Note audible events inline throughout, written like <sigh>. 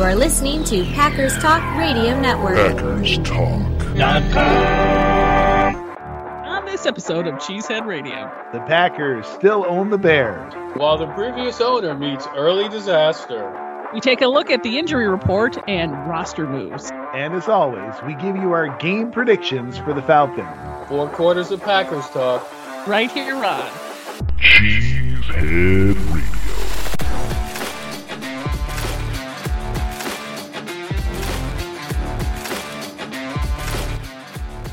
You're listening to Packers Talk Radio Network. Packers Talk. On this episode of Cheesehead Radio, The Packers still own the Bears. While the previous owner meets early disaster. we take a look at the injury report and roster moves. And as always, we give you our game predictions for the Falcons. Four quarters of Packers talk. Right here on Cheesehead Radio.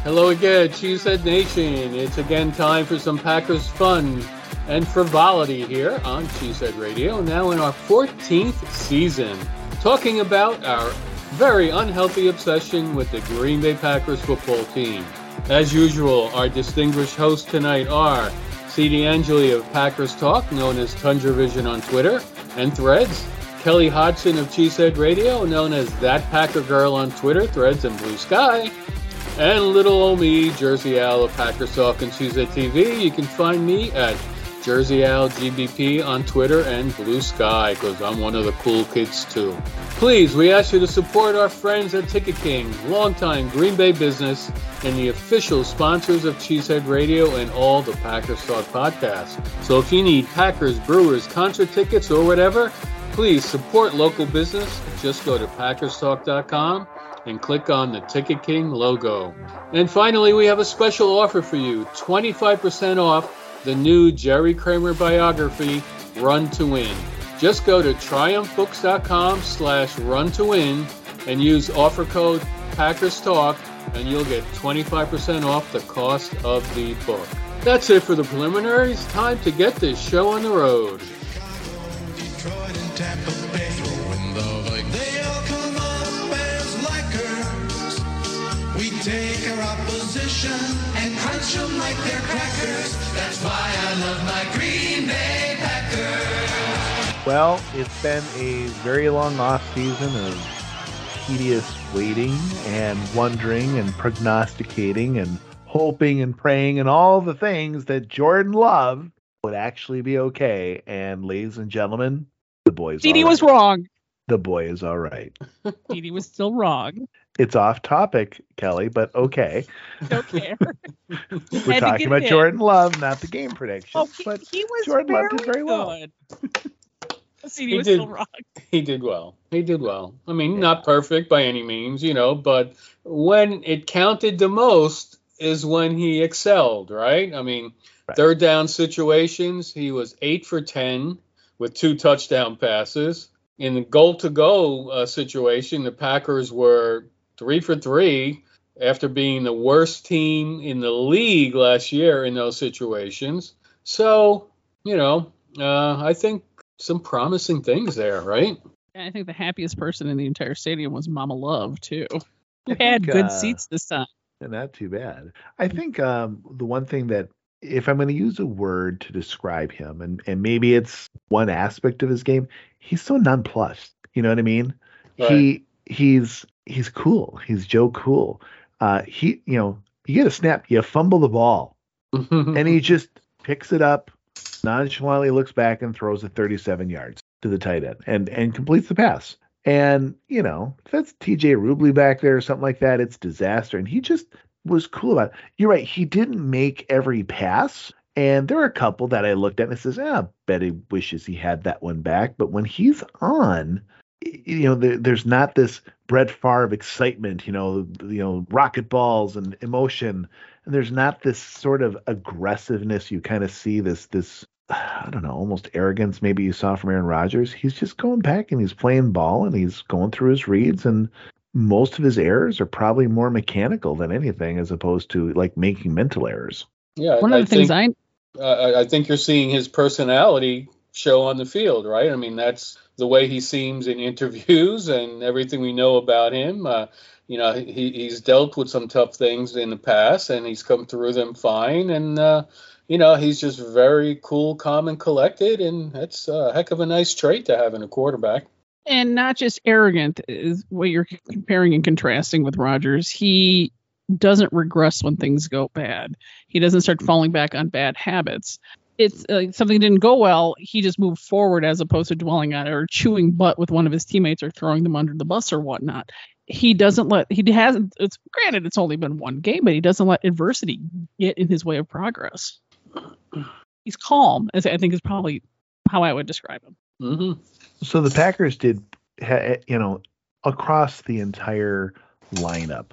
Hello again, Cheesehead Nation. It's again time for some Packers fun and frivolity here on Cheesehead Radio, now in our 14th season, talking about our very unhealthy obsession with the Green Bay Packers football team. As usual, our distinguished hosts tonight are C.D. Angeli of Packers Talk, known as Tundra Vision on Twitter and Threads, Kelly Hodgson of Cheesehead Radio, known as That Packer Girl on Twitter, Threads, and Blue Sky, and little old me, Jersey Al of Packers Talk and Cheesehead TV. You can find me at Jersey Al GBP on Twitter and Blue Sky because I'm one of the cool kids too. Please, we ask you to support our friends at Ticket King, longtime Green Bay business and the official sponsors of Cheesehead Radio and all the Packers Talk podcasts. So if you need Packers, Brewers, concert tickets, or whatever, please support local business. Just go to PackersTalk.com and click on the Ticket King logo. And finally, we have a special offer for you 25% off the new Jerry Kramer biography, Run to Win. Just go to triumphbooks.com slash run to win and use offer code Packers Talk and you'll get 25% off the cost of the book. That's it for the preliminaries. Time to get this show on the road. Detroit take our opposition and crunch them like they're crackers. That's why I love my Green Bay Packers. Well, it's been a very long off season of tedious waiting and wondering and prognosticating and hoping and praying and all the things that Jordan Love would actually be okay. And ladies and gentlemen, the boy's CD all was right. wrong. The boy is all right. CD was still wrong. It's off topic, Kelly, but okay. <laughs> Don't care. <laughs> We're talking about in. Jordan Love, not the game prediction. Oh, he, but he was Jordan Love did very well. good. <laughs> CD He was did. still. He did well. He did well. I mean, not perfect by any means, you know, but when it counted the most is when he excelled, right? I mean, Right. third down situations, he was eight for 10 with two touchdown passes. In the goal to go uh, situation, the Packers were three for three after being the worst team in the league last year in those situations. So, you know, uh, I think some promising things there, right? I think the happiest person in the entire stadium was Mama Love too. Who had think, good uh, seats this time. Not too bad. I think um, the one thing that, if I'm going to use a word to describe him, and, and maybe it's one aspect of his game, he's so nonplussed. You know what I mean? He he's he's cool. He's Joe Cool. Uh, he you know you get a snap, you fumble the ball, and he <laughs> just picks it up, nonchalantly looks back and throws it 37 yards to the tight end and and completes the pass. And you know, if that's TJ Rubley back there or something like that, it's disaster. And he just was cool about it. You're right, he didn't make every pass. And there are a couple that I looked at and says, ah, I bet he wishes he had that one back. But when he's on, you know, there, there's not this Brett Favre excitement, you know, you know, rocket balls and emotion and there's not this sort of aggressiveness you kind of see this this <sighs> I don't know, almost arrogance maybe you saw from Aaron Rodgers. He's just going back and he's playing ball and he's going through his reads and most of his errors are probably more mechanical than anything as opposed to like making mental errors. yeah, One of I the things think, I uh, I think you're seeing his personality show on the field, right? I mean, that's the way he seems in <laughs> interviews and everything we know about him. Uh, you know, he, he's dealt with some tough things in the past and he's come through them fine. And, uh, you know, he's just very cool, calm, and collected. And that's a heck of a nice trait to have in a quarterback. and not just arrogant is what you're comparing and contrasting with Rodgers. He doesn't regress when things go bad. He doesn't start falling back on bad habits. It's uh, something didn't go well, he just moved forward as opposed to dwelling on it or chewing butt with one of his teammates or throwing them under the bus or whatnot. He doesn't let he hasn't. It's granted it's only been one game, but he doesn't let adversity get in his way of progress. He's calm, as I think is probably how I would describe him. hmm So the Packers did, you know, across the entire lineup,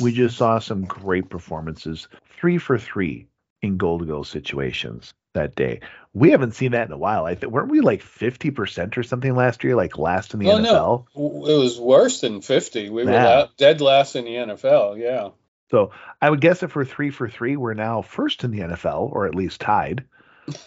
we just saw some great performances. Three for three in goal to goal situations that day. We haven't seen that in a while. I think weren't we like fifty percent or something last year, like last in the Oh, NFL? no. It was worse than 50. We were Yeah. la- dead last in the NFL. Yeah. So I would guess if we're three for three, we're now first in the NFL, or at least tied. <laughs>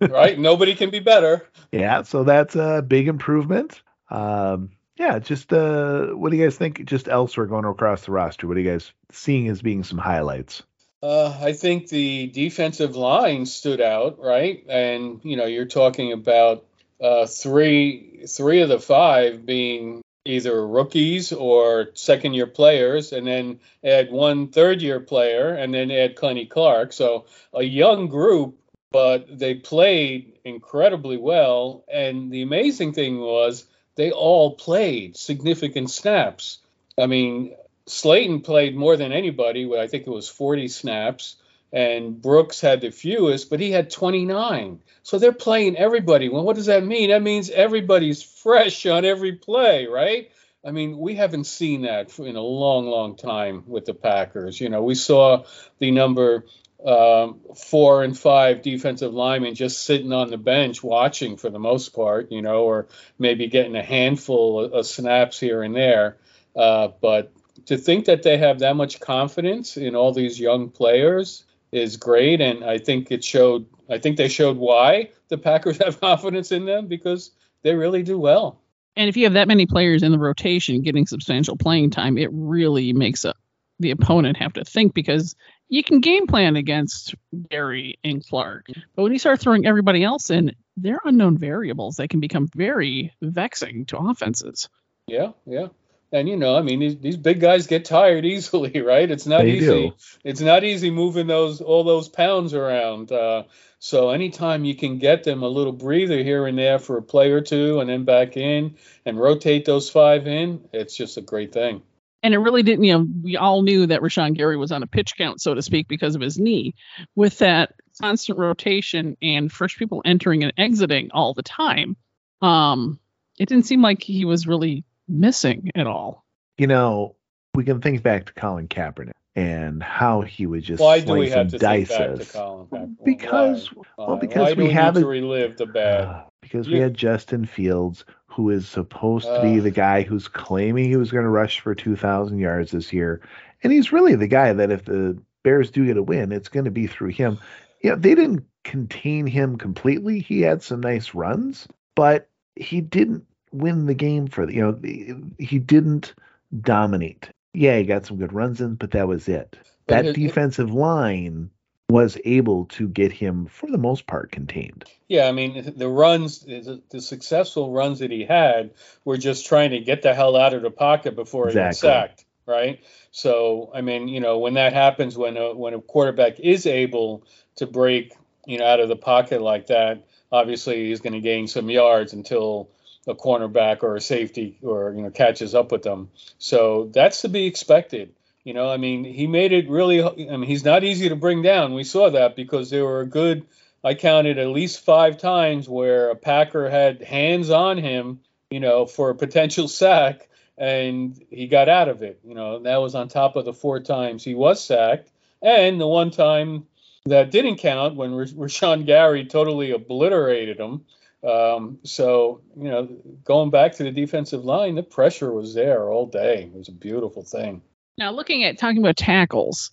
right? Nobody can be better. Yeah, so that's a big improvement. Um, yeah, just uh, what do you guys think? Just elsewhere going across the roster, what are you guys seeing as being some highlights? Uh, I think the defensive line stood out, right? And you know, you're talking about uh, three three of the five being either rookies or second year players, and then add one third year player, and then add Kenny Clark. So a young group, but they played incredibly well. And the amazing thing was they all played significant snaps. I mean, Slaton played more than anybody. I think it was 40 snaps, and Brooks had the fewest, but he had 29. So they're playing everybody. Well, what does that mean? That means everybody's fresh on every play, right? I mean, we haven't seen that in a long, long time with the Packers. You know, we saw the number um, four and five defensive linemen just sitting on the bench watching for the most part, you know, or maybe getting a handful of, snaps here and there. Uh, but to think that they have that much confidence in all these young players is great, and I think it showed. I think they showed why the Packers <laughs> have confidence in them because they really do well. And if you have that many players in the rotation getting substantial playing time, it really makes a, the opponent have to think because you can game plan against Gary and Clark. But when you start throwing everybody else in, they're unknown variables that can become very vexing to offenses. Yeah, yeah. And you know, I mean, these, these big guys get tired <laughs> easily, right? It's not They easy. do. It's not easy moving those all those pounds around. Uh, so anytime you can get them a little breather here and there for a play or two, and then back in and rotate those five in, it's just a great thing. And it really didn't, you know, we all knew that Rashan Gary was on a pitch count, so to speak, because of his knee. With that constant rotation and fresh people entering and exiting all the time, um, it didn't seem like he was really missing at all. You know, we can think back to Colin Kaepernick and how he would just Why do we have to dice think back to. Colin Kaepernick? Because Why? well, because Why we we have need a- to relive the bad. Uh, <sighs> because we had Justin Fields, who is supposed to be Uh. the guy who's claiming he was going to rush for 2,000 yards this year. And he's really the guy that if the Bears do get a win, it's going to be through him. You know, they didn't contain him completely. He had some nice runs, but he didn't win the game for the, you know, he didn't dominate. Yeah, he got some good runs in, but that was it. That it- it- defensive line was able to get him, for the most part, contained. Yeah, I mean the runs, the, the successful runs that he had were just trying to get the hell out of the pocket before he got sacked, right? So I mean, you know, when that happens, when a when a quarterback is able to break, you know, out of the pocket like that, obviously he's going to gain some yards until a cornerback or a safety or you know catches up with them. So that's to be expected. You know, I mean, he made it really. I mean, he's not easy to bring down. We saw that because there were a good. I counted at least five times where a Packer had hands on him, you know, for a potential sack, and he got out of it. You know, that was on top of the four times he was sacked, and the one time that didn't count when Rash- Rashan Gary totally obliterated him. Um, so, you know, going back to the defensive line, the pressure was there all day. It was a beautiful thing. Now, looking at talking about tackles,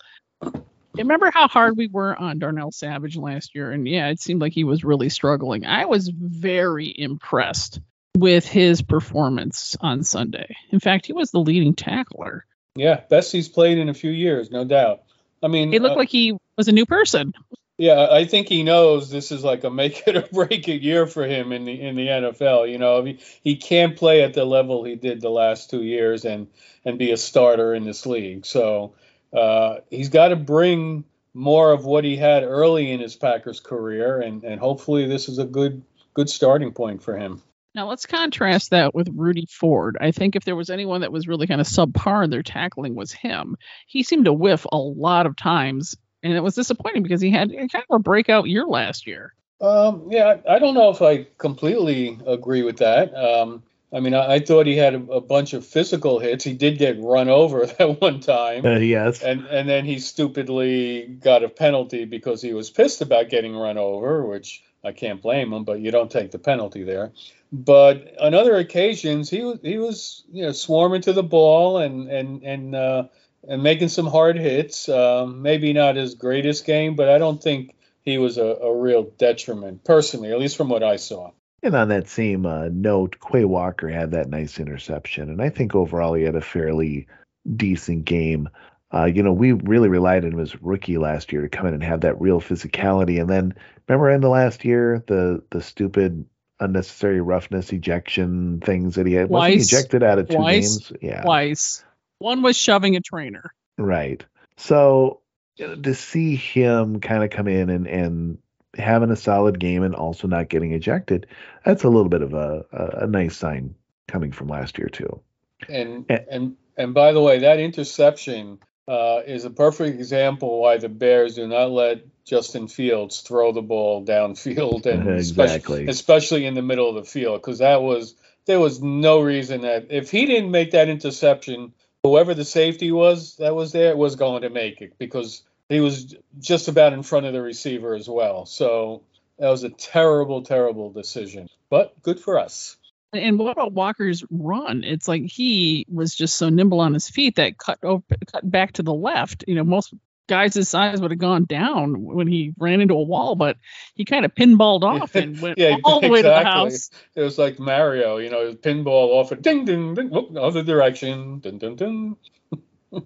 remember how hard we were on Darnell Savage last year? And yeah, it seemed like he was really struggling. I was very impressed with his performance on Sunday. In fact, he was the leading tackler. Yeah, best he's played in a few years, no doubt. I mean, It looked uh, like he was a new person. Yeah, I think he knows this is like a make it or <laughs> break it year for him in the in the NFL. You know, he, he can't play at the level he did the last two years and and be a starter in this league. So uh, he's got to bring more of what he had early in his Packers career, and and hopefully this is a good good starting point for him. Now let's contrast that with Rudy Ford. I think if there was anyone that was really kind of subpar in their tackling was him. He seemed to whiff a lot of times, and it was disappointing because he had kind of a breakout year last year. Um, yeah, I don't know if I completely agree with that. Um, I mean, I, I thought he had a, a bunch of physical hits. He did get run over <laughs> that one time. Uh, yes. and and then he stupidly got a penalty because he was pissed about getting run over, which I can't blame him. But you don't take the penalty there. But on other occasions, he was he was you know swarming to the ball and and and uh, and making some hard hits. Um, maybe not his greatest game, but I don't think he was a, a real detriment personally, at least from what I saw. And on that same uh, note, Quay Walker had that nice interception, and I think overall he had a fairly decent game. Uh, you know, we really relied on him as rookie last year to come in and have that real physicality. And then remember in the last year, the the stupid unnecessary roughness ejection things that he had. Was he ejected out of two Twice. games? Yeah. Twice. One was shoving a trainer. Right. So you know, to see him kind of come in and, and having a solid game and also not getting ejected, that's a little bit of a, a, a nice sign coming from last year too. And Eh. and and by the way, that interception uh, is a perfect example why the Bears do not let Justin Fields throw the ball downfield and <laughs> especially, Exactly. especially in the middle of the field because that was there was no reason that if he didn't make that interception, whoever the safety was that was there was going to make it because he was just about in front of the receiver as well. So that was a terrible, terrible decision, but good for us. And what about Walker's run? It's like he was just so nimble on his feet that cut over, cut back to the left. You know, most guys his size would have gone down when he ran into a wall, but he kind of pinballed <laughs> off and went Yeah, all the way to the house. It was like Mario, you know, pinball off and ding, ding, ding, whoop, other direction, ding, ding, ding. <laughs>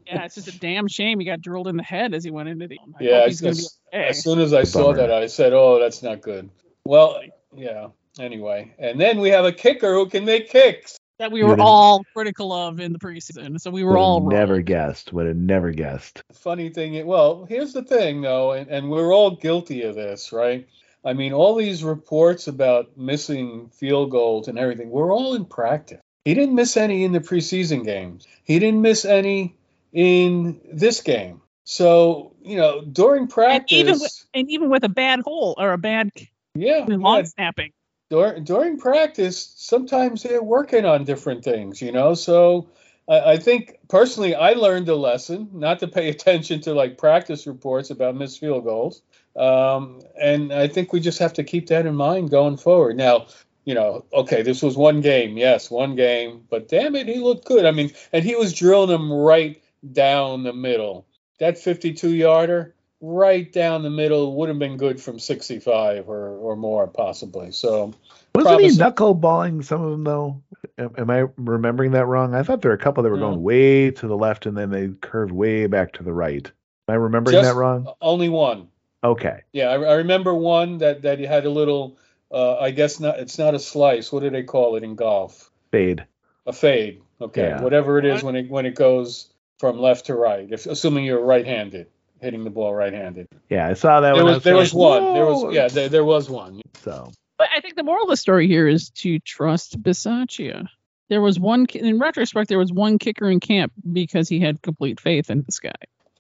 Yeah, it's just a damn shame he got drilled in the head as he went into the. I Yeah, he's gonna be as- okay. As soon as I saw that, I said, "Oh, that's not good." Well, yeah. Anyway, and then we have a kicker who can make kicks. That we were all critical of in the preseason. So we were all have wrong. never guessed. Would have never guessed. Funny thing, well, here's the thing, though, and, and we're all guilty of this, right? I mean, all these reports about missing field goals and everything, we're all in practice. He didn't miss any in the preseason games. He didn't miss any in this game. So, you know, during practice, even with- And even with a bad hole or a bad yeah, long yeah, snapping, during during practice, sometimes they're working on different things, you know. So I, I think personally, I learned a lesson not to pay <laughs> attention to like practice reports about missed field goals, um, and I think we just have to keep that in mind going forward. Now, you know, okay, this was one game, yes, one game, but damn it, he looked good. I mean, and he was drilling them right down the middle. That 52 yarder, right down the middle, would have been good from 65 or, or more, possibly. So, Wasn't he Promise- knuckleballing some of them though? Am, am I remembering that wrong? I thought there were a couple that were No. going way to the left and then they curved way back to the right. Am I remembering Just- that wrong? only one. Okay. Yeah, I, I remember one that that had a little. Uh, I guess not. It's not a slice. What do they call it in golf? Fade. A fade. Okay, Yeah. whatever it is when it when it goes from left to right. If assuming you're right-handed, hitting the ball right-handed. Yeah, I saw that There one. I was there was like, one. There was yeah. There, there was one. So But I think the moral of the story here is to trust Bisaccia. There was one, in retrospect, there was one kicker in camp because he had complete faith in this guy.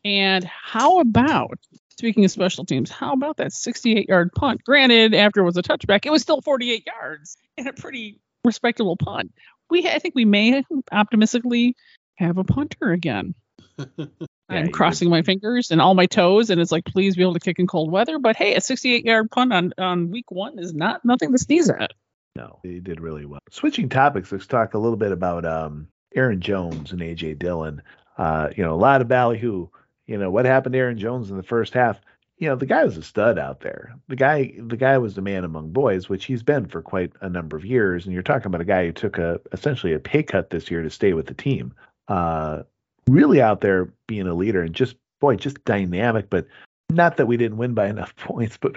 And how about, speaking of special teams, how about that 68 yard punt? Granted, after it was a touchback, it was still 48 yards and a pretty respectable punt. We, I think we may optimistically have a punter again. <laughs> Yeah, I'm you crossing my fingers and all my toes, and it's like, please be able to kick in cold weather. But hey, a 68 yard punt on, on week one is not nothing to sneeze at. no, he did really well. Switching topics, let's talk a little bit about um, Aaron Jones and AJ Dillon. Uh, you know, a lot of ballyhoo. You know, what happened to Aaron Jones in the first half? You know, the guy was a stud out there. The guy, the guy was the man among boys, which he's been for quite a number of years. And you're talking about a guy who took a essentially a pay cut this year to stay with the team. Uh, really out there being a leader and just boy, just dynamic. But not that we didn't win by enough <laughs> points, but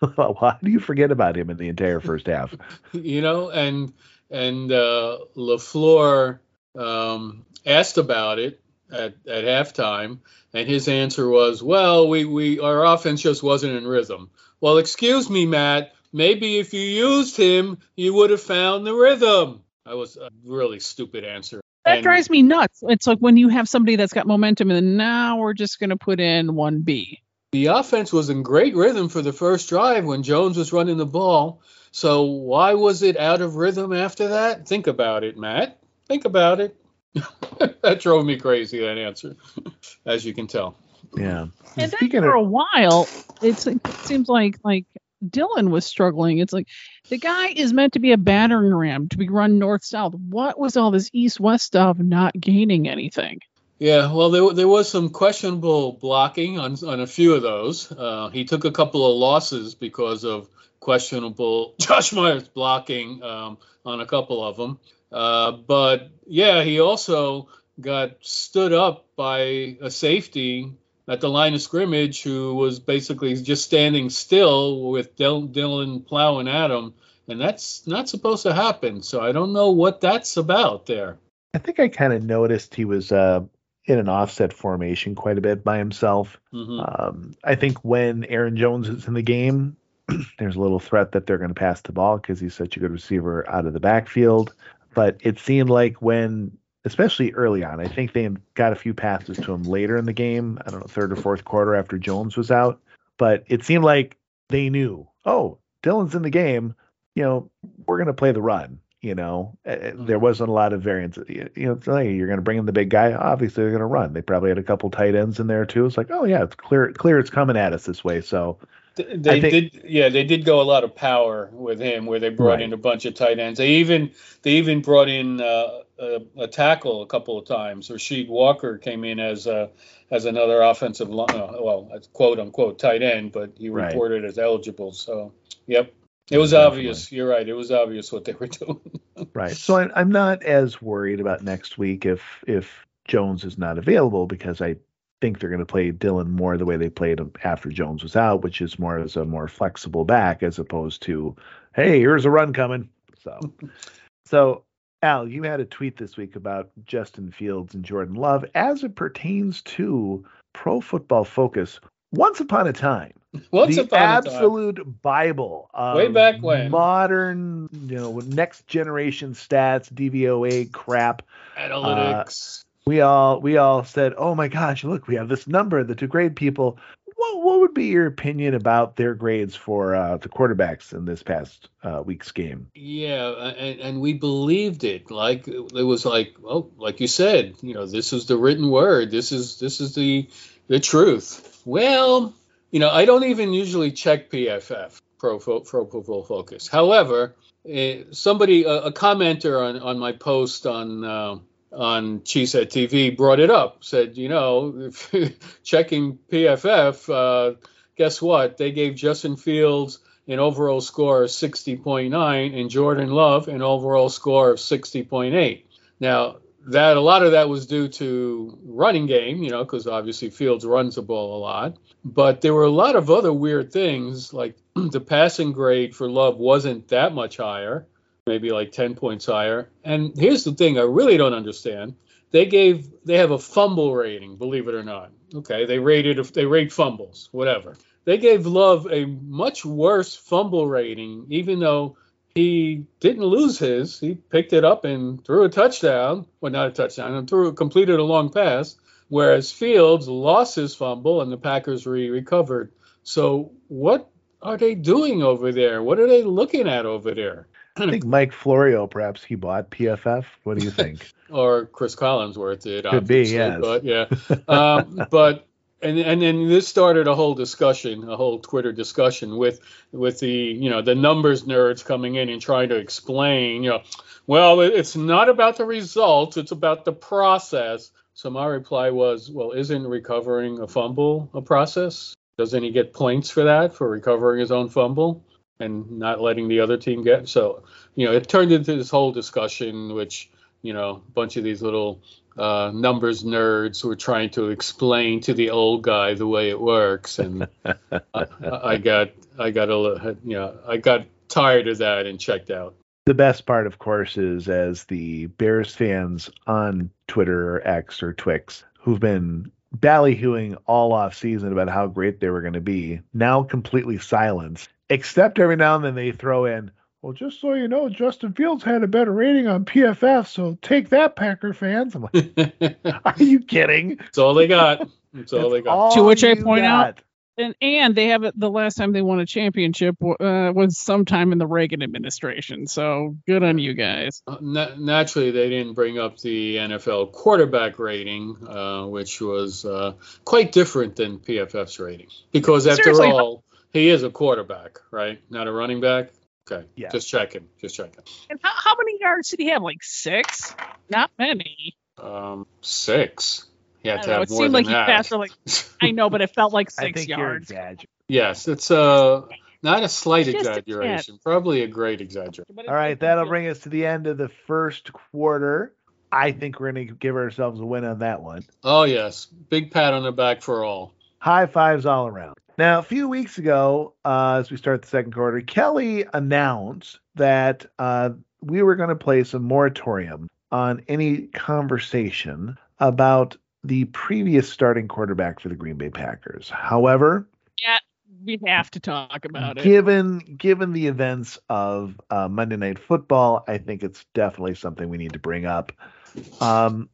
<laughs> why do you forget about him in the entire first half? <laughs> you know, and and uh, Lafleur um, asked about it at, at halftime, and his answer was, "Well, we, we our offense just wasn't in rhythm." Well, excuse me, Matt. Maybe if you used him, you would have found the rhythm. That was a really stupid answer. That And- drives me nuts. It's like when you have somebody that's got momentum, and now we're just going to put in one B. the offense was in great rhythm for the first drive when Jones was running the ball. So why was it out of rhythm after that? Think about it, Matt. Think about it. <laughs> that drove me crazy. That answer, <laughs> as you can tell. Yeah. And then Speaking for of, a while, it's it seems like like Dillon was struggling. It's like the guy is meant to be a battering ram to be run north south. What was all this east west stuff not gaining anything? Yeah, well, there, there was some questionable blocking on on a few of those. Uh, he took a couple of losses because of questionable <laughs> Josh Myers blocking um, on a couple of them. Uh, but yeah, he also got stood up by a safety at the line of scrimmage who was basically just standing still with Dil- Dillon plowing at him, and that's not supposed to happen. So I don't know what that's about there. I think I kind of noticed he was uh, in an offset formation quite a bit by himself. hmm Um, I think when Aaron Jones is in the game, <clears throat> there's a little threat that they're going to pass the ball because he's such a good receiver out of the backfield. But it seemed like when, especially early on, I think they got a few passes to him later in the game. I don't know, third or fourth quarter after Jones was out. But it seemed like they knew, oh, Dillon's in the game. You know, we're going to play the run. You know, uh, there wasn't a lot of variance. You you know, it's like you're going to bring in the big guy. Obviously, they're going to run. They probably had a couple tight ends in there too. It's like, oh yeah, it's clear, clear, it's coming at us this way. So They think- did, yeah, they did go a lot of power with him, where they brought Right. in a bunch of tight ends. They even they even brought in uh, a, a tackle a couple of times. Rasheed Walker came in as a as another offensive line, uh, well, quote unquote tight end, but he Right. reported as eligible. So, yep, it was Definitely. obvious. You're right. It was obvious what they were <laughs> doing. right. So I, I'm not as worried about next week if if Jones is not available because I think they're going to play Dillon more the way they played him after Jones was out, which is more as a more flexible back as opposed to, hey, here's a run coming. So, so Al, you had a tweet this week about Justin Fields and Jordan Love as it pertains to Pro Football Focus. Once upon a time, <laughs> Once the upon a time. absolute Bible of Way back when. modern, you know, next generation stats, DVOA crap. Uh, analytics. We all we all said, "Oh my gosh, look, we have this number that to grade people." What what would be your opinion about their grades for uh, the quarterbacks in this past uh, week's game? Yeah, and, and we believed it. Like it was like, well, like you said, you know, this is the written word. This is this is the the truth. Well, you know, I don't even usually check PFF Pro Pro Football Focus. However, eh, somebody a, a commenter on on my post on. On Cheesehead TV brought it up, said, you know, <laughs> checking PFF, uh, guess what? They gave Justin Fields an overall score of 60.9 and Jordan Love an overall score of 60.8. Now, that a lot of that was due to running game, you know, because obviously Fields runs the ball a lot. But there were a lot of other weird things, like <clears throat> the passing grade for Love wasn't that much higher, maybe like 10 points higher. And here's the thing I really don't understand. They gave they have a fumble rating, believe it or not. Okay, they rated if they rate fumbles, whatever. They gave Love a much worse fumble rating, even though he didn't lose his. He picked it up and threw a touchdown. Well, not a touchdown, and threw completed a long pass. Whereas Fields lost his fumble and the Packers re recovered. So what are they doing over there? What are they looking at over there? I think Mike Florio, perhaps he bought PFF. What do you <laughs> think? or Chris Collinsworth did. Could be, yes. But yeah, <laughs> um, but and and then this started a whole discussion, a whole Twitter discussion with with the you know the numbers nerds coming in and trying to explain, you know, well it's not about the results, it's about the process. So my reply was, well, isn't recovering a fumble a process? Doesn't he get points for that for recovering his own fumble and not letting the other team get? So you know, it turned into this whole discussion, which you know, a bunch of these little uh, numbers nerds were trying to explain to the old guy the way it works, and <laughs> I, I got, I got a, you know, I got tired of that and checked out. the best part, of course, is as the Bears fans on Twitter or X or Twix who've been ballyhooing all off season about how great they were going to be, now completely silenced. Except every now and then they throw in, well, just so you know, Justin Fields had a better rating on PFF, so take that, Packer fans. I'm like, <laughs> are you kidding? That's all they got. <laughs> That's all they got. all To which I you point out- And and they have it. The last time they won a championship uh, was sometime in the Reagan administration. So good on you guys. Uh, na- naturally, they didn't bring up the NFL quarterback rating, uh, which was uh, quite different than PFF's rating. Because after Seriously, all, he is a quarterback, right? Not a running back. Okay, Yeah. just checking, just checking. And how, how many yards did he have? Like six? Not many. Um, six. He I had don't to know. have It more seemed than like he passed for like I know, but it felt like <laughs> I six think you're yards. yes, it's uh, not a slight Just a exaggeration, probably a great exaggeration. All right, that'll bring us to the end of the first quarter. I think we're going to give ourselves a win on that one. Oh yes, big pat on the back for all. High fives all around. Now, a few weeks ago, uh, as we start the second quarter, Kelly announced that uh, we were going to place a moratorium on any conversation about the previous starting quarterback for the Green Bay Packers. However, yeah, We have to talk about it. given given the events of uh, Monday Night Football, I think it's definitely something we need to bring up. Um,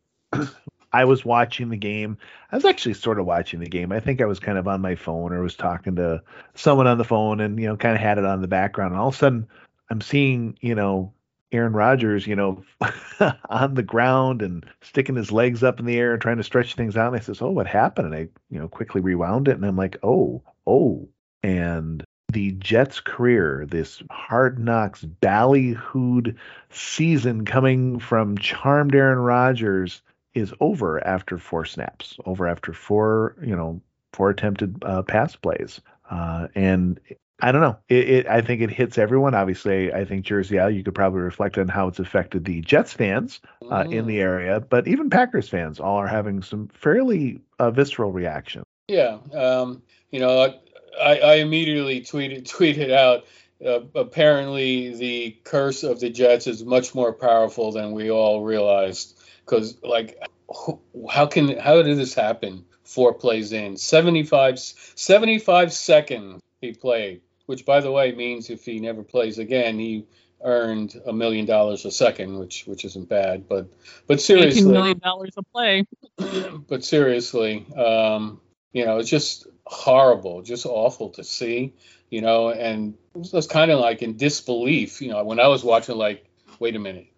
I was watching the game. I was actually sort of watching the game. I think I was kind of on my phone or was talking to someone on the phone, and you know, kind of had it on the background. And all of a sudden, I'm seeing you know Aaron Rodgers, you know, <laughs> on the ground and sticking his legs up in the air and trying to stretch things out. And I says, "Oh, what happened?" And I, you know, quickly rewound it, and I'm like, "Oh, oh." And the Jets' career, this hard knocks, ballyhooed season coming from charmed Aaron Rodgers, is over after four snaps, over after four, you know, four attempted uh, pass plays. Uh, and I don't know. It, it, I think it hits everyone. Obviously, I think Jersey Al, you could probably reflect on how it's affected the Jets fans uh, in the area, but even Packers fans all are having some fairly uh, visceral reaction. Yeah, um, you know, I, I immediately tweeted tweeted out. Uh, apparently, the curse of the Jets is much more powerful than we all realized. Because, like, how can how did this happen? Four plays in, 75, 75 seconds he played. Which, by the way, means if he never plays again, he earned a million dollars a second, which which isn't bad. But but Eighteen seriously, million dollars a play. <clears throat> but seriously, um, you know, it's just horrible, just awful to see, you know, and it was kind of like in disbelief, you know, when I was watching, like, wait a minute,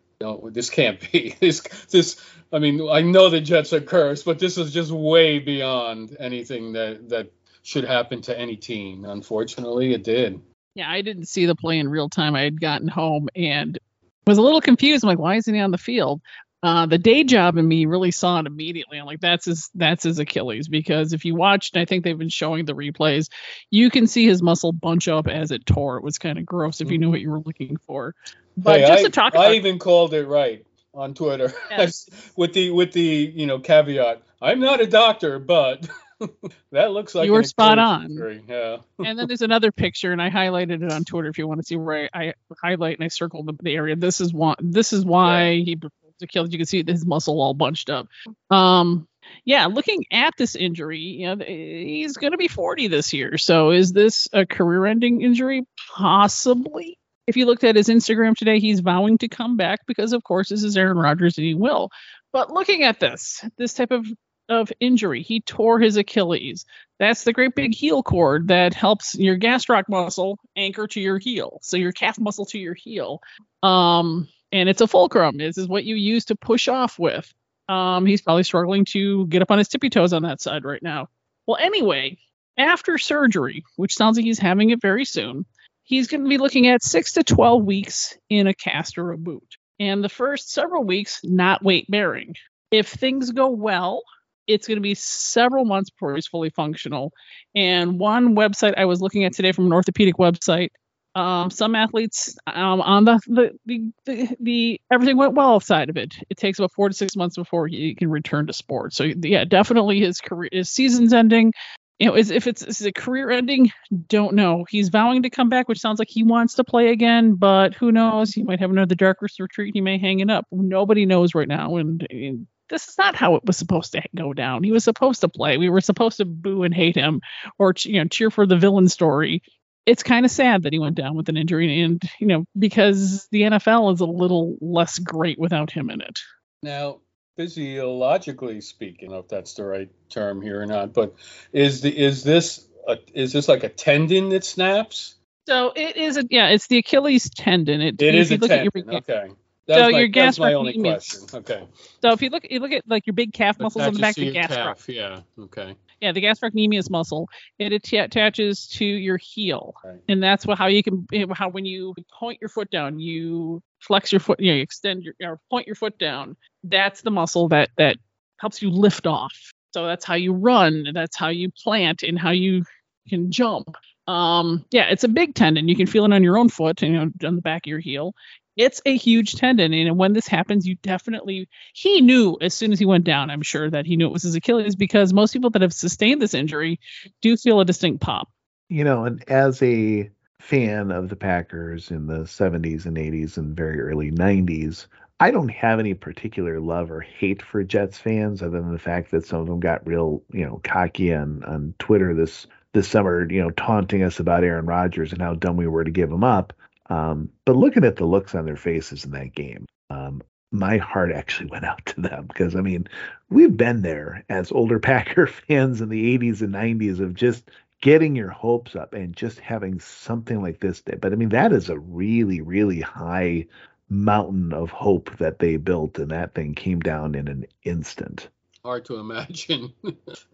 this can't be <laughs> this, this, I mean, I know the Jets are cursed, but this is just way beyond anything that, that should happen to any team. Unfortunately, it did. Yeah, I didn't see the play in real time. I had gotten home and was a little confused. I'm like, why isn't he on the field? Uh, the day job in me really saw it immediately. I'm like, that's his that's his Achilles because if you watched, I think they've been showing the replays, you can see his muscle bunch up as it tore. It was kind of gross if you knew what you were looking for. But Hey, just I, to talk I about even called it right on Twitter <laughs> Yes. with the with the you know caveat. I'm not a doctor, but <laughs> that looks like You were spot on. injury, Yeah. and then <laughs> there's another picture, and I highlighted it on Twitter if you want to see where I, I highlight and I circled the, the area. This is one. This is why he to. You can see his muscle all bunched up. Um, yeah, looking at this injury, you know, he's going to be 40 this year. So is this a career-ending injury? Possibly. If you looked at his Instagram today, he's vowing to come back because, of course, this is Aaron Rodgers and he will. But looking at this, this type of of injury, he tore his Achilles. That's the great big heel cord that helps your gastroc muscle anchor to your heel. So your calf muscle to your heel. Um, and it's a fulcrum. This is what you use to push off with. Um, he's probably struggling to get up on his tippy toes on that side right now. Well, anyway, after surgery, which sounds like he's having it very soon, he's going to be looking at six to 12 weeks in a cast or a boot. And the first several weeks, not weight bearing. If things go well, it's going to be several months before he's fully functional. And one website I was looking at today from an orthopedic website, um, some athletes um, on the the, the the the everything went well side of it. It takes about four to six months before he can return to sport. So yeah, definitely his career, his season's ending. You know, is if it's is career ending, don't know. He's vowing to come back, which sounds like he wants to play again, but who knows? He might have another darkest retreat. He may hang it up. Nobody knows right now, and, and this is not how it was supposed to go down. He was supposed to play. We were supposed to boo and hate him, or you know cheer for the villain story. It's kind of sad that he went down with an injury, and you know because the NFL is a little less great without him in it. Now, physiologically speaking, I don't know if that's the right term here or not, but is the is this a, is this like a tendon that snaps? So it is a yeah, it's the Achilles tendon. It, It if is you a look at your tendon. Okay. That So my, your that was my only <laughs> question. Okay. So if you look you look at like your big calf muscles on the back, of the Attaches to your gastrocnemius. calf. Yeah. Okay. Yeah, the gastrocnemius muscle. It atta- attaches to your heel, Right. and that's what how you can how when you point your foot down, you flex your foot, you, know, you extend your or point your foot down. That's the muscle that that helps you lift off. So that's how you run, that's how you plant, and how you can jump. Um, yeah, it's a big tendon. You can feel it on your own foot, you know, on the back of your heel. It's a huge tendon, and when this happens, you definitely he knew as soon as he went down. I'm sure that he knew it was his Achilles because most people that have sustained this injury do feel a distinct pop. You know, and as a fan of the Packers in the 70s and 80s and very early 90s, I don't have any particular love or hate for Jets fans other than the fact that some of them got real, you know, cocky on on Twitter this this summer, you know, taunting us about Aaron Rodgers and how dumb we were to give him up. Um, but looking at the looks on their faces in that game, um, my heart actually <laughs> went out to them because I mean, we've been there as older <laughs> Packer fans in the 80s and 90s of just getting your hopes up and just having something like this. Day. But I mean, that is a really, really high mountain of hope that they built, and that thing came down in an instant. Hard to imagine.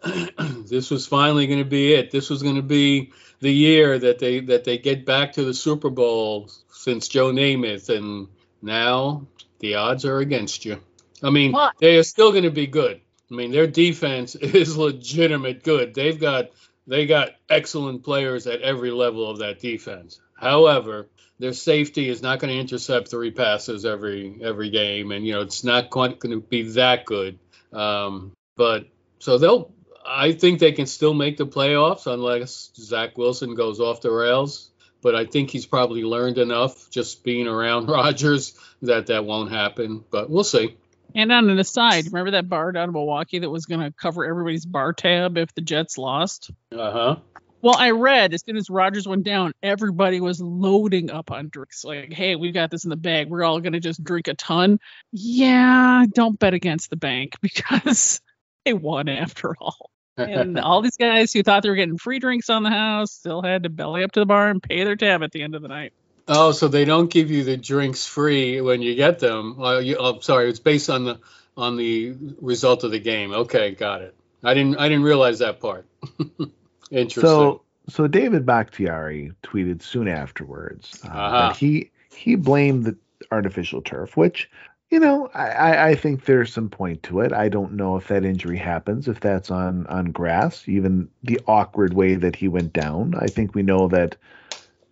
<laughs> this was finally going to be it. This was going to be the year that they that they get back to the Super Bowl since Joe Namath, and now the odds are against you. I mean, What? they are still going to be good. I mean, their defense <laughs> is legitimate good. They've got they got excellent players at every level of that defense. However, their safety is not going to intercept three passes every every game, and you know it's not quite going to be that good. Um, but so they'll. I think they can still make the playoffs unless Zach Wilson goes off the rails. But I think he's probably learned enough just being around <laughs> Rodgers that that won't happen. But we'll see. And on an aside, remember that bar down in Milwaukee that was going to cover everybody's bar tab if the Jets lost? Uh huh. Well, I read as soon as Rodgers went down, everybody was loading up on drinks. Like, hey, we've got this in the bag. We're all going to just drink a ton. Yeah, don't bet against the bank <laughs> because they won after all. And <laughs> all these guys who thought they were getting free drinks on the house still had to belly up to the bar and pay their tab at the end of the night. Oh, so they don't give you the drinks free when you get them. Well, you, oh, sorry, it's based on the on the result of the game. Okay, got it. I didn't I didn't realize that part. <laughs> Interesting. So, so David Bakhtiari tweeted soon afterwards uh, Uh-huh. that he he blamed the artificial turf, which you know I, I I think there's some point to it. I don't know if that injury happens if that's on on grass, even the awkward way that he went down. I think we know that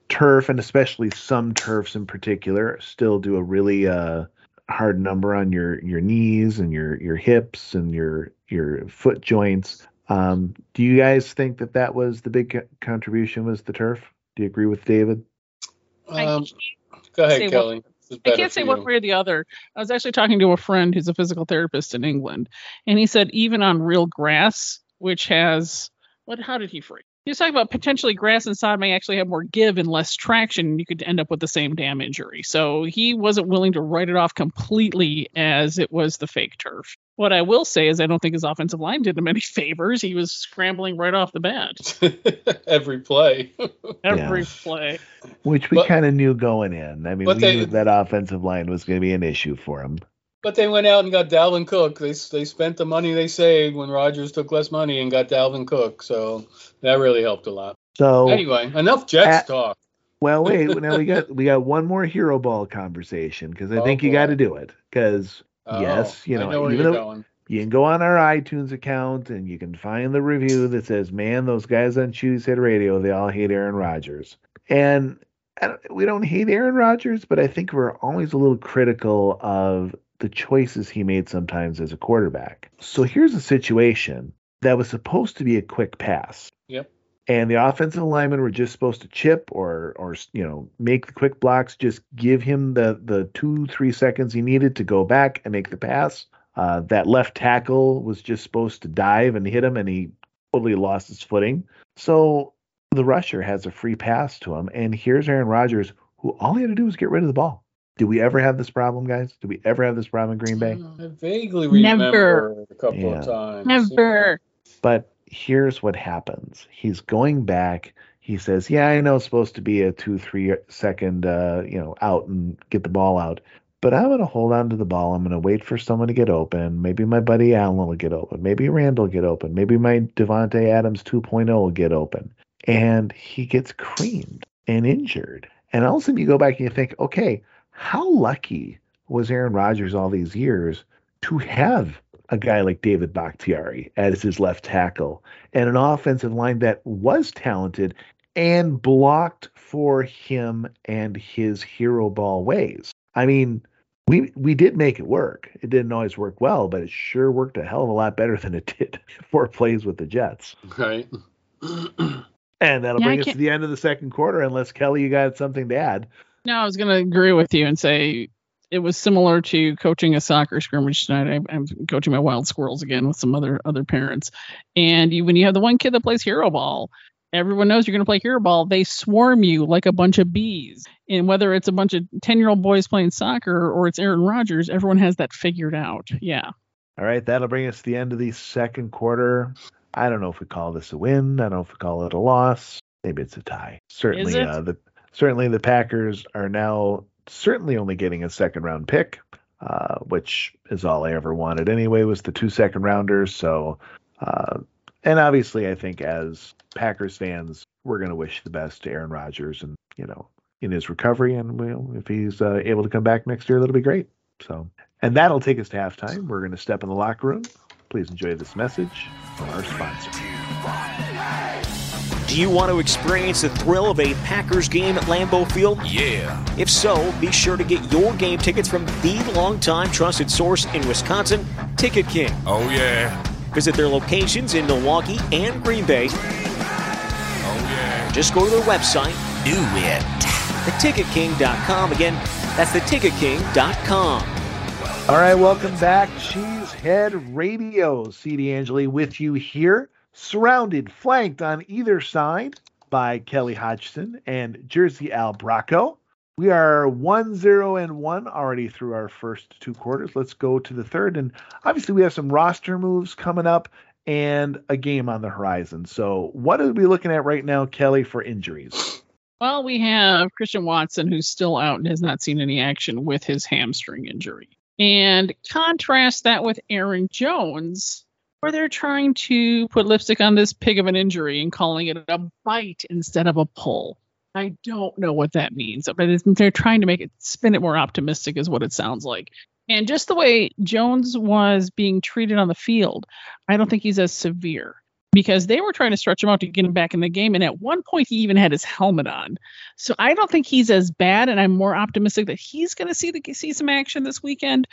turf and especially some turfs in particular still do a really uh hard number on your your knees and your your hips and your your foot joints um, do you guys think that that was the big co- contribution was the turf? Do you agree with David? Um, go ahead, Kelly. This I can't say one way or the other. I was actually talking to a friend who's a physical therapist in England, and he said even on real grass, which has what? How did he phrase? He was talking about potentially grass and sod may actually have more give and less traction, and you could end up with the same damn injury. So he wasn't willing to write it off completely as it was the fake turf. What I will say is I don't think his offensive line did him any <laughs> favors. He was scrambling right off the bat <laughs> Every play. <laughs> every Yeah. play. Which we kind of knew going in. I mean, we they- knew that offensive line was going to be an issue for him. But they went out and got Dalvin Cook. They they spent the money they saved when Rodgers took less money and got Dalvin Cook. So that really helped a lot. So, Anyway, enough Jets At- talk. well, wait. <laughs> now we got we got one more hero ball conversation because I Oh, think you got to do it. Because Oh, yes, you know, know where even you're though- going. you can go on our iTunes account and you can find the review that says, "Man, those guys on Cheesehead Radio, they all hate Aaron Rodgers." And I don't, we don't hate Aaron Rodgers, but I think we're always a little critical of the choices he made sometimes as a quarterback. So here's a situation that was supposed to be a quick pass. Yep. And the offensive linemen were just supposed to chip or or you know make the quick blocks, just give him the the two three seconds he needed to go back and make the pass. Uh, that left tackle was just supposed to dive and hit him, and he totally lost his footing. So the rusher has a free pass to him, and here's Aaron Rodgers, who all he had to do was get rid of the ball. Did we ever have this problem, guys? Do we ever have this problem in Green Bay? I vaguely remember Never. a couple Yeah. of times. Never. But here's what happens. He's going back. He says, "Yeah, I know it's supposed to be a two, three second, uh, you know, out and get the ball out, but I'm going to hold on to the ball. I'm going to wait for someone to get open. Maybe my buddy Allen will get open. Maybe Randall will get open. Maybe my Davante Adams 2.0 will get open." And he gets creamed and injured. And all of a sudden, you go back and you think, okay, how lucky was Aaron Rodgers all these years to have a guy like David Bakhtiari as his left tackle and an offensive line that was talented and blocked for him and his hero ball ways. I mean, we we did make it work. It didn't always work well, but it sure worked a hell of a lot better than it did <laughs> four plays with the Jets. Right. <clears throat> And that'll Yeah, bring us to the end of the second quarter, unless Kelly, you got something to add. No, I was going to agree with you and say it was similar to coaching a soccer scrimmage tonight. I, I'm coaching my wild squirrels again with some other other parents, and you, when you have the one kid that plays hero ball, everyone knows you're going to play hero ball. They swarm you like a bunch of bees, and whether it's a bunch of ten year old boys playing soccer or it's Aaron Rodgers, everyone has that figured out. Yeah, All right, that'll bring us to the end of the second quarter. I don't know if we call this a win. I don't know if we call it a loss. Maybe it's a tie. Certainly, uh, the certainly the Packers are now certainly only getting a second round pick, uh, which is all I ever wanted anyway. Was the two second rounders. So, uh, and obviously, I think as Packers fans, we're going to wish the best to Aaron Rodgers, and you know, in his recovery, and we'll, if he's uh, able to come back next year, that'll be great. So, and that'll take us to halftime. We're going to step in the locker room. Please enjoy this message from our sponsor. Do you want to experience the thrill of a Packers game at Lambeau Field? Yeah. If so, be sure to get your game tickets from the longtime trusted source in Wisconsin, Ticket King. Oh, yeah. Visit their locations in Milwaukee and Green Bay. Oh, yeah. Just go to their website, Do it. theticketking.com. Again, that's theticketking.com. All right, welcome back. Cheesehead Radio. CD Angeli with you here, surrounded, flanked on either side by Kelly Hodgson and Jersey Al Bracco. We are 1 0 and 1 already through our first two quarters. Let's go to the third. And obviously, we have some roster moves coming up and a game on the horizon. So, what are we looking at right now, Kelly, for injuries? Well, we have Christian Watson, who's still out and has not seen any action with his hamstring injury. And contrast that with Aaron Jones, where they're trying to put lipstick on this pig of an injury and calling it a bite instead of a pull. I don't know what that means, but they're trying to make it spin it more optimistic, is what it sounds like. And just the way Jones was being treated on the field, I don't think he's as severe because they were trying to stretch him out to get him back in the game. And at one point, he even had his helmet on. So I don't think he's as bad, and I'm more optimistic that he's going to see the see some action this weekend,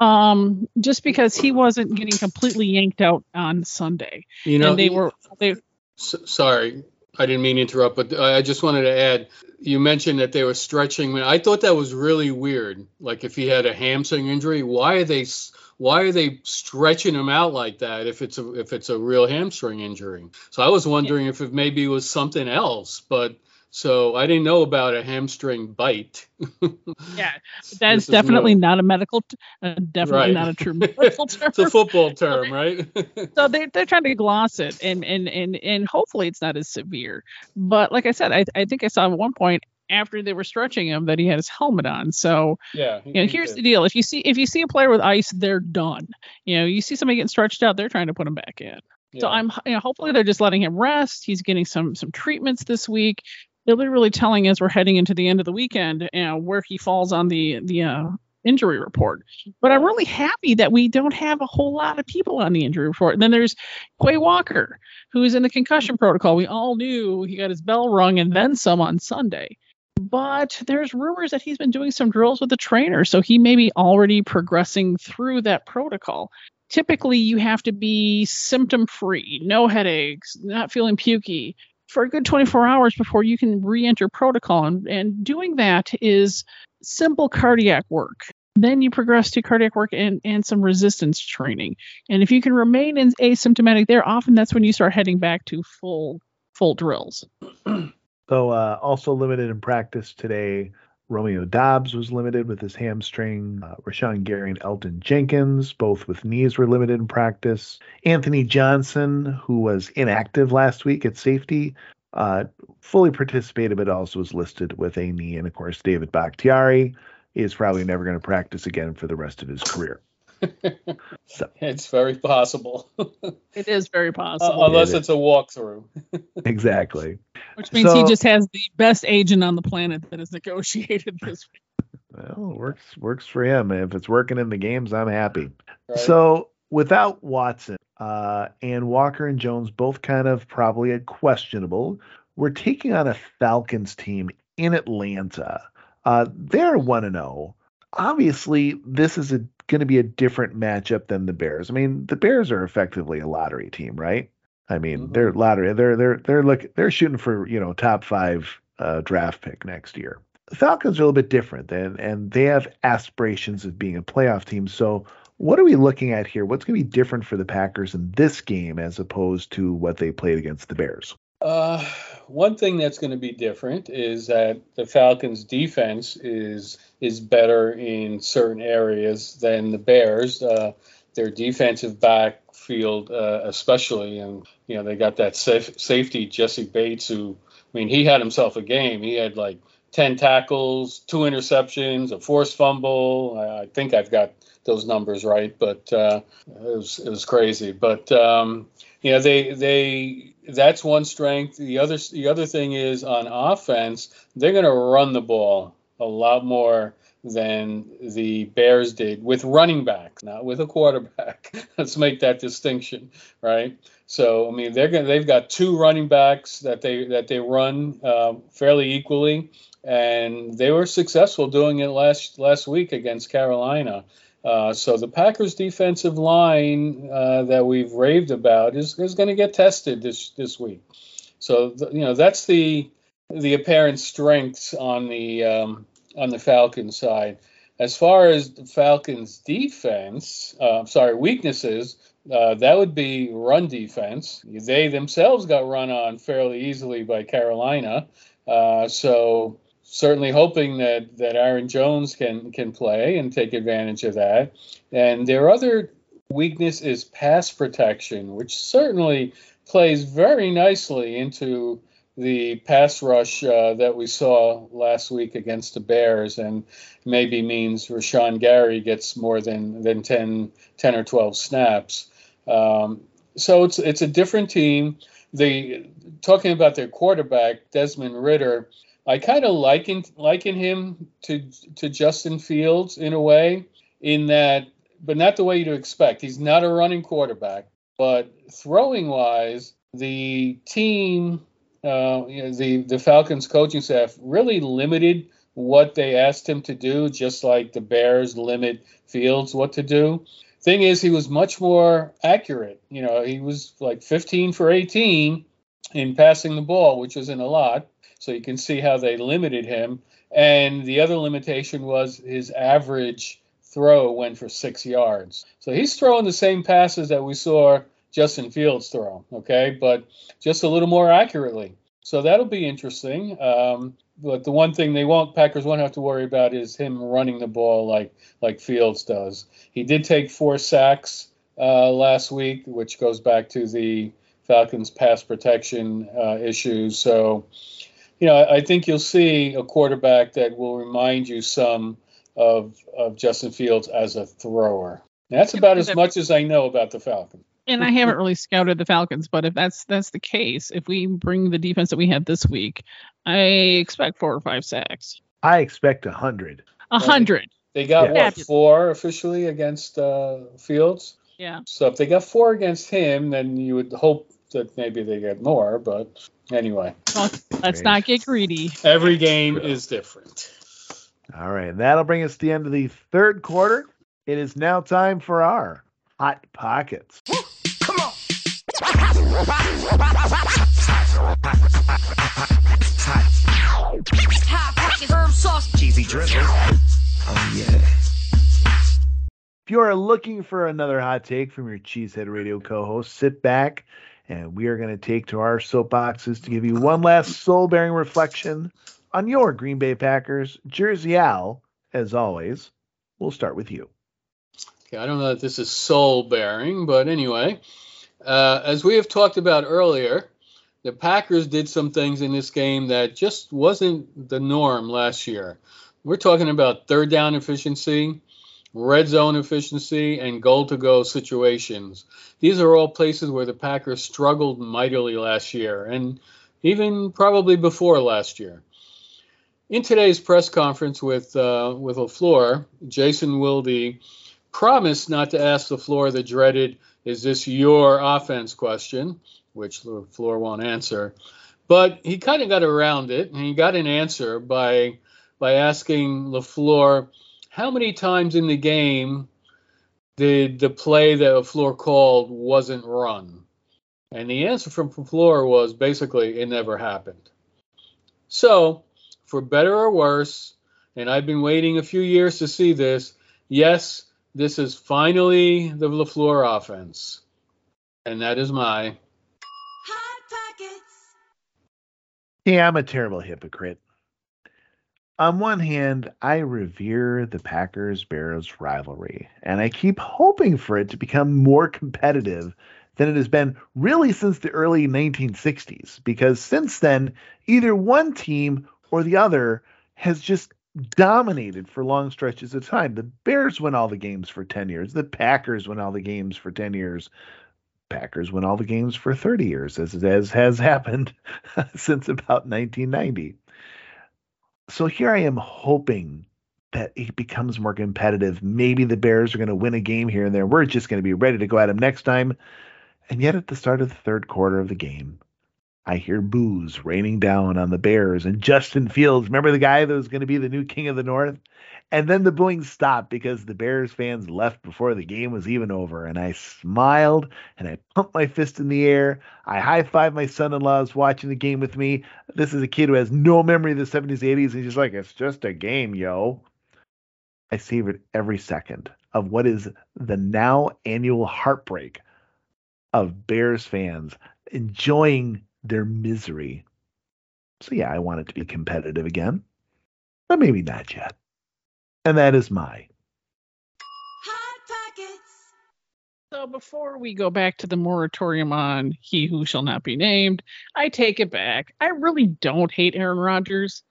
um, just because he wasn't getting completely yanked out on Sunday, You know, and they were they S- sorry, I didn't mean to interrupt, but I I just wanted to add. You mentioned that they were stretching. I thought that was really weird. Like if he had a hamstring injury, why are they s- why are they stretching him out like that if it's a if it's a real hamstring injury? So I was wondering if it maybe was something else, but so I didn't know about a hamstring bite. <laughs> yeah <laughs> that's definitely not a medical t- uh, definitely Right. not a true <laughs> medical term. It's a football term, right? so they're, they're trying to gloss it and and and and hopefully it's not as severe but like i said i, I think i saw at one point after they were stretching him that he had his helmet on. So yeah. you know here's the deal. If you see if you see a player with ice they're done. You know you see somebody getting stretched out they're trying to put him back in. So i'm you know, hopefully they're just letting him rest. He's getting some some treatments this week. They'll be really telling us we're heading into the end of the weekend you know, where he falls on the the uh, injury report. But i'm really happy that we don't have a whole lot of people on the injury report. And then there's quay walker who's in the concussion protocol. We all knew he got his bell rung and then some on sunday but there's rumors that he's been doing some drills with the trainer so he may be already progressing through that protocol typically you have to be symptom free no headaches not feeling pukey for a good 24 hours before you can re-enter protocol and, and doing that is simple cardiac work then you progress to cardiac work and, and some resistance training. And if you can remain in asymptomatic there, often that's when you start heading back to full full drills. <clears throat> So uh, also limited in practice today. Romeo Doubs was limited with his hamstring. Uh, Rashan Gary and Elgton Jenkins, both with knees, were limited in practice. Anthony Johnson, who was inactive last week at safety, uh, fully participated, but also was listed with a knee. And of course, David Bakhtiari is probably never going to practice again for the rest of his career. So <laughs> It's very possible, <laughs> It is very possible, unless It is. it's a walkthrough. <laughs> exactly. which means he just has the best agent on the planet that is negotiated this week. Well, it works works for him. If it's working in the games, I'm happy. Right? So without Watson uh, and Walker and Jones both kind of probably a questionable, we're taking on a Falcons team in Atlanta. Uh, they're one and zero. Obviously, this is a going to be a different matchup than the Bears. I mean, the Bears are effectively a lottery team, right? I mean, Mhm. they're lottery. They're they're they're look they're shooting for you know top five uh, draft pick next year. The Falcons are a little bit different, and and they have aspirations of being a playoff team. So, what are we looking at here? What's going to be different for the Packers in this game as opposed to what they played against the Bears? Uh, one thing that's going to be different is that the Falcons' defense is is better in certain areas than the Bears. Uh, their defensive backfield, uh, especially, and you know they got that saf- safety Jessie Bates, who I mean he had himself a game. He had like ten tackles, two interceptions, a forced fumble. I, I think I've got those numbers right, but uh, it was it was crazy. But um, you know they they that's one strength. The other the other thing is on offense, they're going to run the ball a lot more than the Bears did with running backs, not with a quarterback. <laughs> Let's make that distinction, right? So I mean they're going they've got two running backs that they that they run uh, fairly equally, and they were successful doing it last last week against Carolina. Uh, so the Packers' defensive line uh, that we've raved about is, is going to get tested this this week. So th- you know that's the the apparent strengths on the um, on the Falcons side. As far as the Falcons' defense, uh, sorry, weaknesses, uh, that would be run defense. They themselves got run on fairly easily by Carolina. Uh, so certainly hoping that that Aaron Jones can can play and take advantage of that. And their other weakness is pass protection, which certainly plays very nicely into the pass rush uh, that we saw last week against the Bears, and maybe means Rashan Gary gets more than than 10, 10 or 12 snaps. Um, so it's it's a different team. The talking about their quarterback Desmond Ridder, I kind of liken liken him to to Justin Fields in a way, in that, but not the way you'd expect. He's not a running quarterback, but throwing wise, the team, uh, you know, the the Falcons coaching staff really limited what they asked him to do, just like the Bears limit Fields what to do. Thing is, he was much more accurate. You know, he was like 15 for 18 in passing the ball, which isn't a lot. So you can see how they limited him. And the other limitation was his average throw went for six yards. So he's throwing the same passes that we saw Justin Fields throw, okay, but just a little more accurately. So that'll be interesting. Um, but the one thing they won't Packers won't have to worry about is him running the ball like like Fields does. He did take four sacks uh, last week, which goes back to the Falcons' pass protection uh, issues. So, you know, I, I think you'll see a quarterback that will remind you some of of Justin Fields as a thrower. That's about as much as I know about the Falcons. And I haven't really scouted the Falcons, but if that's that's the case, if we bring the defense that we had this week, I expect four or five sacks. I expect a hundred. A hundred. They got Yeah. what four officially against uh, Fields. Yeah. So if they got four against him, then you would hope that maybe they get more. But anyway, Well, let's not get greedy. every game is different. All right, and that'll bring us to the end of the third quarter. It is now time for our hot pockets. Hot pocket herb sauce. Cheesy drizzle. Oh yeah. If you are looking for another hot take from your Cheesehead Radio co host, sit back and we are going to take to our soapboxes to give you one last soul bearing reflection on your Green Bay Packers. Jersey Al, as always, we'll start with you. I don't know that this is soul bearing, but anyway, uh, as we have talked about earlier, the Packers did some things in this game that just wasn't the norm last year. We're talking about third down efficiency, red zone efficiency, and goal to go situations. These are all places where the Packers struggled mightily last year, and even probably before last year. In today's press conference with uh, with LaFleur, Jason Wilde promised not to ask LaFleur the dreaded "Is this your offense?" question, which LaFleur won't answer. But he kind of got around it, and he got an answer by by asking LaFleur how many times in the game did the play that LaFleur called wasn't run? And the answer from LaFleur was basically it never happened. So, for better or worse, and I've been waiting a few years to see this, yes, this is finally the LaFleur offense. And that is my Hot Pockets. Yeah, I'm a terrible hypocrite. On one hand, I revere the Packers Bears rivalry, and I keep hoping for it to become more competitive than it has been really since the early 1960s, because since then, either one team or the other has just dominated for long stretches of time. The Bears win all the games for 10 years, the Packers win all the games for 10 years. Packers win all the games for 30 years, as, as has happened <laughs> since about 1990. So here I am hoping that it becomes more competitive. Maybe the Bears are going to win a game here and there. We're just going to be ready to go at them next time. And yet, at the start of the third quarter of the game, I hear boos raining down on the Bears and Justin Fields. Remember the guy that was going to be the new king of the North? And then the booing stopped because the Bears fans left before the game was even over. And I smiled and I pumped my fist in the air. I high fived my son in laws watching the game with me. This is a kid who has no memory of the 70s, 80s. And he's just like, it's just a game, yo. I savored every second of what is the now annual heartbreak of Bears fans enjoying their misery. So, yeah, I want it to be competitive again, but maybe not yet. And that is my. So before we go back to the moratorium on he who shall not be named, I take it back. I really don't hate Aaron Rodgers.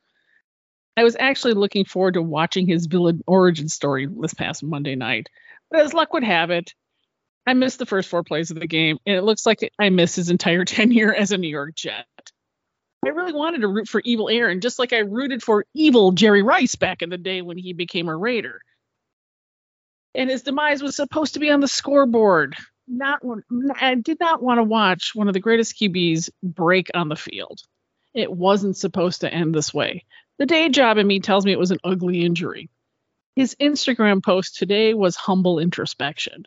I was actually looking forward to watching his villain origin story this past Monday night. But as luck would have it, I missed the first four plays of the game, and it looks like I missed his entire <laughs> tenure as a New York Jet. I really wanted to root for evil Aaron, just like I rooted for evil Jerry Rice back in the day when he became a Raider. And his demise was supposed to be on the scoreboard. Not I did not want to watch one of the greatest QBs break on the field. It wasn't supposed to end this way. The day job in me tells me it was an ugly injury. His Instagram post today was humble introspection.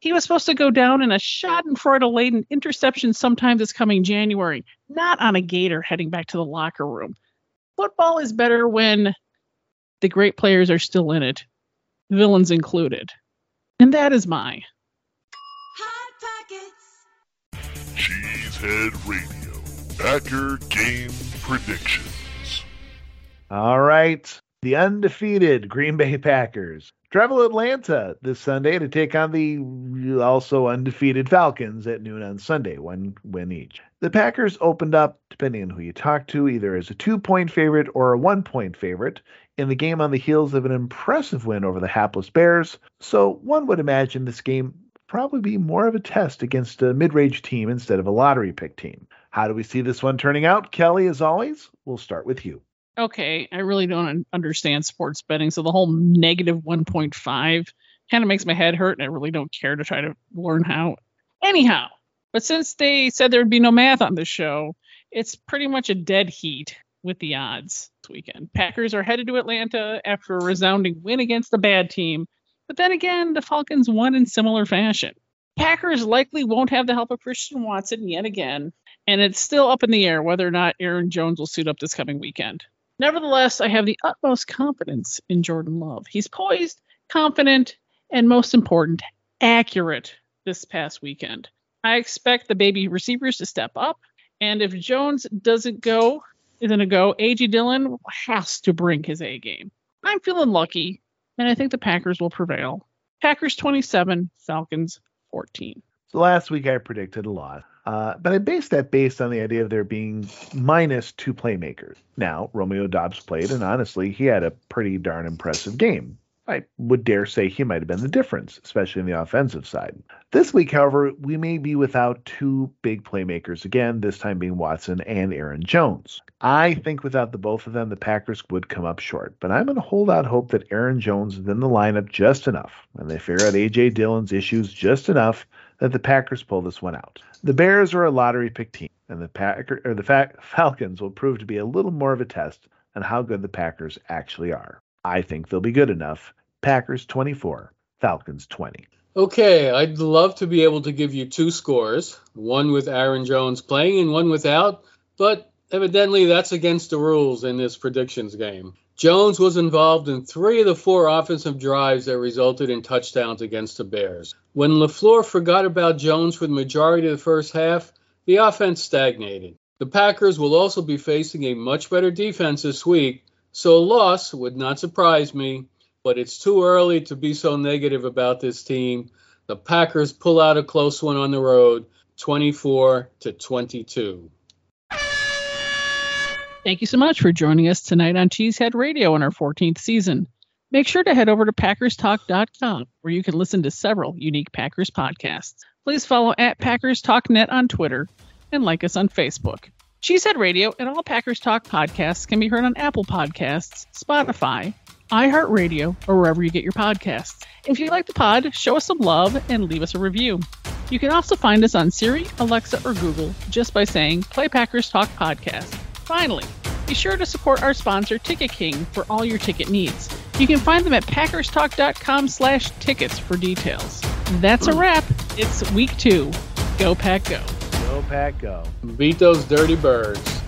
He was supposed to go down in a Schadenfreude laden interception sometime this coming January, not on a gator heading back to the locker room. Football is better when the great players are still in it, villains included. And that is my. Hot Pockets Cheesehead Radio. Packer game predictions. All right. The undefeated Green Bay Packers travel Atlanta this Sunday to take on the also undefeated Falcons at noon on Sunday, one win each. The Packers opened up, depending on who you talk to, either as a two point favorite or a one point favorite in the game on the heels of an impressive win over the hapless Bears. So one would imagine this game probably be more of a test against a mid-range team instead of a lottery pick team. How do we see this one turning out? Kelly, as always, we'll start with you. Okay, I really don't understand sports betting, so the whole negative 1.5 kind of makes my head hurt, and I really don't care to try to learn how. Anyhow, but since they said there would be no math on this show, it's pretty much a dead heat with the odds this weekend. Packers are headed to Atlanta after a resounding win against a bad team, but then again, the Falcons won in similar fashion. Packers likely won't have the help of Christian Watson yet again, and it's still up in the air whether or not Aaron Jones will suit up this coming weekend. Nevertheless, I have the utmost confidence in Jordan Love. He's poised, confident, and most important, accurate this past weekend. I expect the baby receivers to step up, and if Jones doesn't go, isn't a go, A.J. Dillon has to bring his A game. I'm feeling lucky, and I think the Packers will prevail. Packers 27, Falcons 14. So last week I predicted a lot, uh, but I based that based on the idea of there being minus two playmakers. Now Romeo Doubs played, and honestly, he had a pretty darn impressive game. I would dare say he might have been the difference, especially in the offensive side. This week, however, we may be without two big playmakers again, this time being Watson and Aaron Jones. I think without the both of them, the Packers would come up short, but I'm going to hold out hope that Aaron Jones is in the lineup just enough, and they figure out A.J. Dillon's issues just enough that the Packers pull this one out. The Bears are a lottery pick team, and the Packer or the Fa- <laughs> Falcons will prove to be a little more of a test on how good the Packers actually are. I think they'll be good enough. Packers 24, Falcons 20. Okay, I'd love to be able to give you two scores, one with Aaron Jones playing and one without, but evidently that's against the rules in this predictions game. Jones was involved in three of the four offensive drives that resulted in touchdowns against the Bears. When LaFleur forgot about Jones for the majority of the first half, the offense stagnated. The Packers will also be facing a much better defense this week, so a loss would not surprise me, but it's too early to be so negative about this team. The Packers pull out a close one on the road, 24 to 22. Thank you so much for joining us tonight on Cheesehead Radio in our 14th season. Make sure to head over to PackersTalk.com where you can listen to several unique Packers podcasts. Please follow at Packers Talk Net on Twitter and like us on Facebook. Cheesehead Radio and all Packers Talk podcasts can be heard on Apple Podcasts, Spotify, iHeartRadio, or wherever you get your podcasts. If you like the pod, show us some love and leave us a review. You can also find us on Siri, Alexa, or Google just by saying Play Packers Talk Podcast. Finally, be sure to support our sponsor, Ticket King, for all your ticket needs. You can find them at packerstalk.com slash tickets for details. That's a wrap. It's week two. Go Pack Go. Go, Pack, go. Beat those dirty birds.